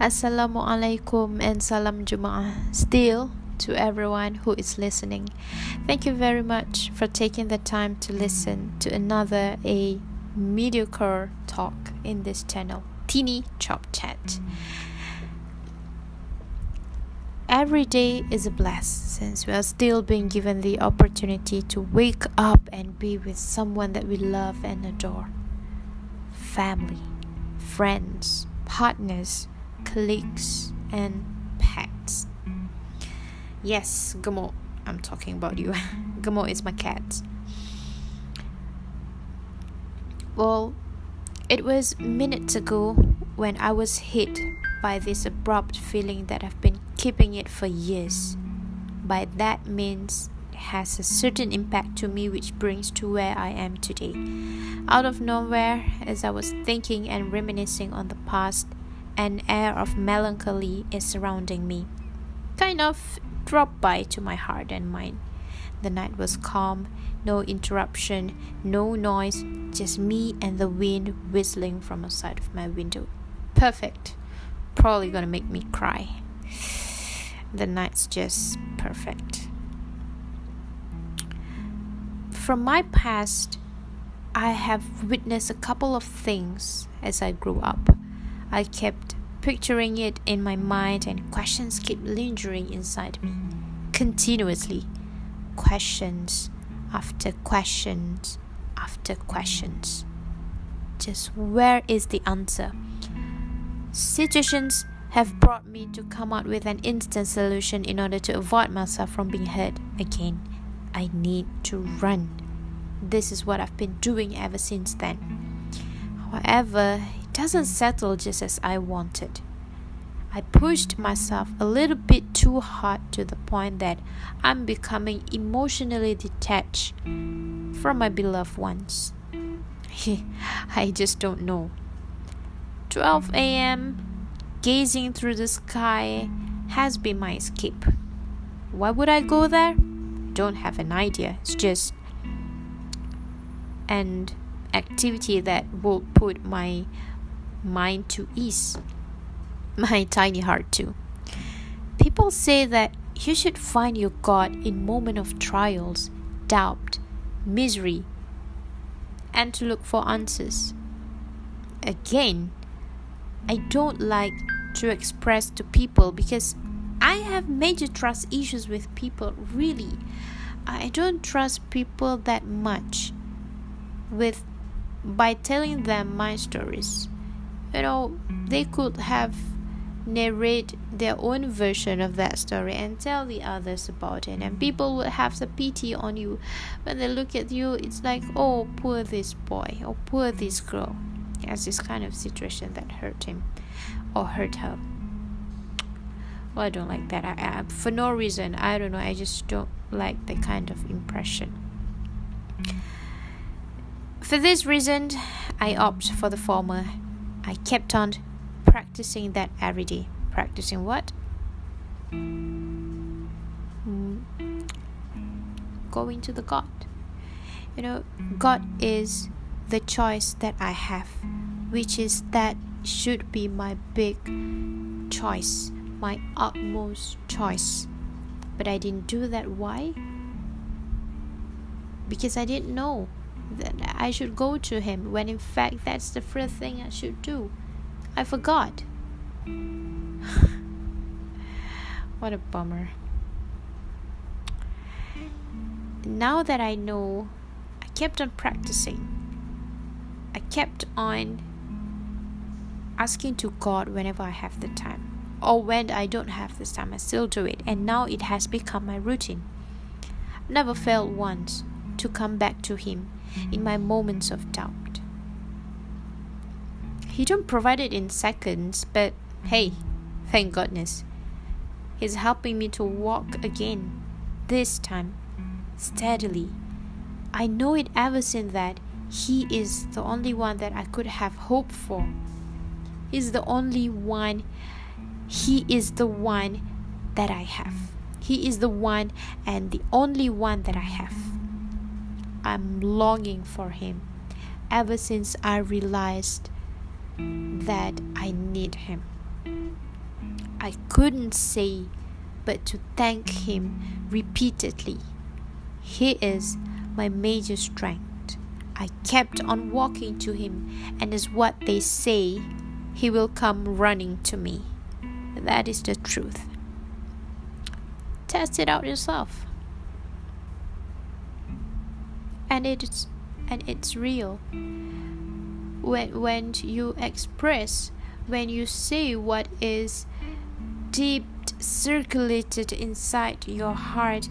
Assalamualaikum and salam Jum'ah. Still, to everyone who is listening, thank you very much for taking the time to listen to another a mediocre talk in this channel, Teeny Chop Chat. Every day is a bless since we are still being given the opportunity to wake up and be with someone that we love and adore. Family, friends, partners, colleagues, and pets. Yes, Gamo, I'm talking about you. Gamo is my cat. Well, it was minutes ago when I was hit by this abrupt feeling that I've been keeping it for years. By that means has a certain impact to me which brings to where I am today. Out of nowhere, as I was thinking and reminiscing on the past, an air of melancholy is surrounding me. Kind of dropped by to my heart and mind. The night was calm, no interruption, no noise, just me and the wind whistling from outside of my window. Perfect. Probably gonna make me cry. The night's just perfect. From my past, I have witnessed a couple of things as I grew up. I kept picturing it in my mind, and questions kept lingering inside me continuously. Questions after questions after questions. Just where is the answer? Situations have brought me to come out with an instant solution in order to avoid myself from being hurt again. I need to run. This is what I've been doing ever since then. However, doesn't settle just as I wanted. I pushed myself a little bit too hard to the point that I'm becoming emotionally detached from my beloved ones. I just don't know. 12 a.m gazing through the sky has been my escape. Why would I go there? Don't have an idea. It's just an activity that will put my mind to ease, my tiny heart too. People say that you should find your God in moment of trials, doubt, misery, and to look for answers. Again, I don't like to express to people because I have major trust issues with people really. I don't trust people that much with by telling them my stories. You know, they could have narrate their own version of that story and tell the others about it and people would have the pity on you when they look at you it's like oh poor this boy or poor this girl has this kind of situation that hurt him or hurt her. Well, I don't like that. I, I, for no reason. I don't know. I just don't like the kind of impression. For this reason, I opt for the former. I kept on practicing that every day. Practicing what? Mm. Going to the God. You know, God is the choice that I have, which is that should be my big choice, my utmost choice. But I didn't do that. Why? Because I didn't know that I should go to Him when in fact that's the first thing I should do. I forgot. what a bummer. Now that I know, I kept on practicing I kept on asking to God whenever I have the time. Or when I don't have the time, I still do it. And now it has become my routine. Never failed once to come back to Him in my moments of doubt. He don't provide it in seconds, but hey, thank goodness. He's helping me to walk again, this time, steadily. I know it ever since that he is the only one that I could have hope for. He's the only one. He is the one that I have. He is the one and the only one that I have. I'm longing for him ever since I realized that I need him. I couldn't say but to thank him repeatedly. He is my major strength. I kept on walking to him, and as what they say, he will come running to me. That is the truth. Test it out yourself. And it's and it's real. When when you express, when you say what is deep circulated inside your heart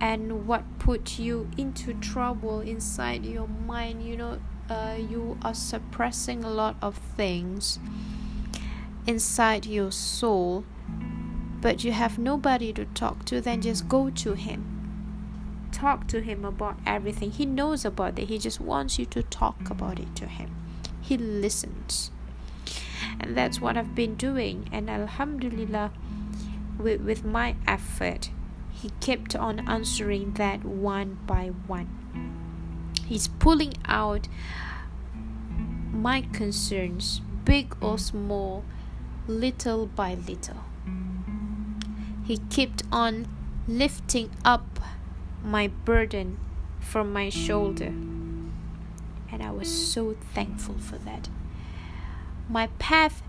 and what put you into trouble inside your mind you know uh, you are suppressing a lot of things inside your soul but you have nobody to talk to then just go to him talk to him about everything. He knows about it. He just wants you to talk about it to him. He listens. And that's what i've been doing. And alhamdulillah with, with my effort he kept on answering that one by one. He's pulling out my concerns, big or small, little by little. He kept on lifting up my burden from my shoulder. And I was so thankful for that. My path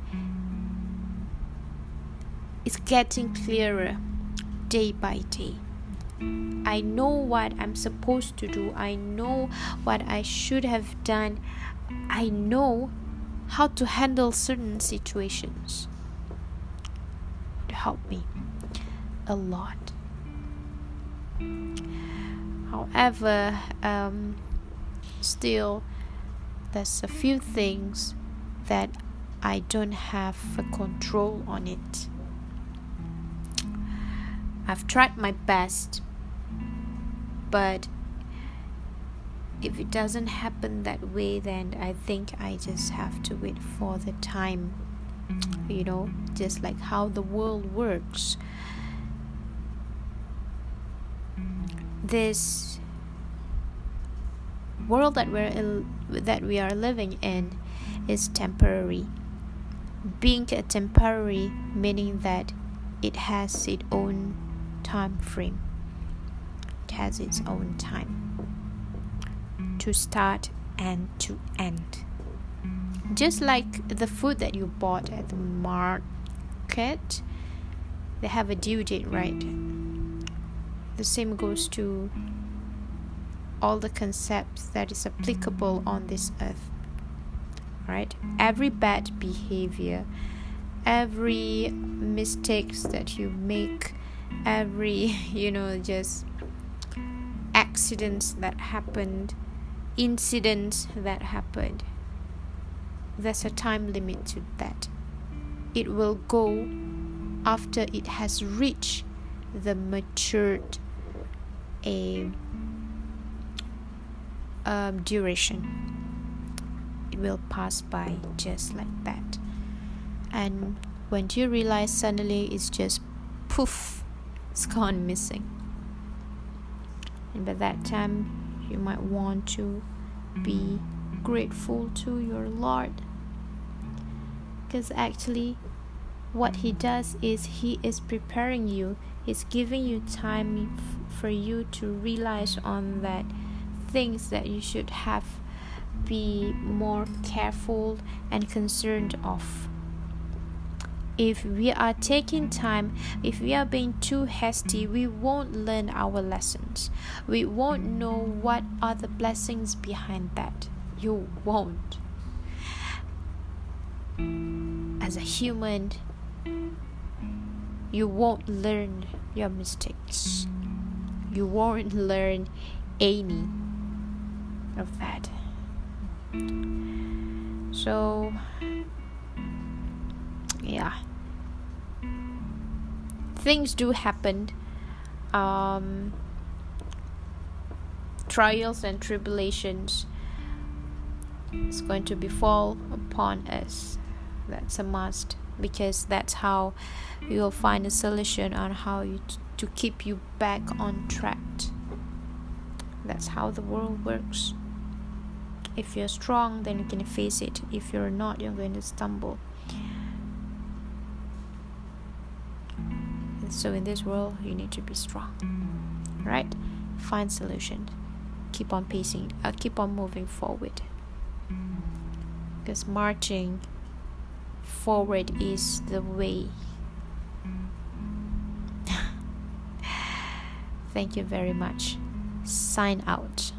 is getting clearer day by day. I know what I'm supposed to do. I know what I should have done. I know how to handle certain situations to help me a lot. However, um, still, there's a few things that I don't have control on it. I've tried my best, but if it doesn't happen that way, then I think I just have to wait for the time, you know, just like how the world works. This world that we're that we are living in is temporary. Being temporary meaning that it has its own time frame. It has its own time to start and to end. Just like the food that you bought at the market, they have a due date, right? The same goes to all the concepts that is applicable on this earth. Right? Every bad behavior, every mistakes that you make every you know just accidents that happened incidents that happened there's a time limit to that it will go after it has reached the matured a um, duration it will pass by just like that and when you realize suddenly it's just poof it's gone missing. And by that time, you might want to be grateful to your Lord. Because actually, what He does is He is preparing you, He's giving you time f- for you to realize on that things that you should have be more careful and concerned of if we are taking time, if we are being too hasty, we won't learn our lessons. We won't know what are the blessings behind that. You won't. As a human, you won't learn your mistakes. You won't learn any of that. So, yeah things do happen um, trials and tribulations is going to befall upon us that's a must because that's how you'll find a solution on how you t- to keep you back on track. That's how the world works. If you're strong, then you can face it. If you're not, you're going to stumble. So in this world, you need to be strong, right? Find solution. Keep on pacing. Uh, keep on moving forward. Because marching forward is the way. Thank you very much. Sign out.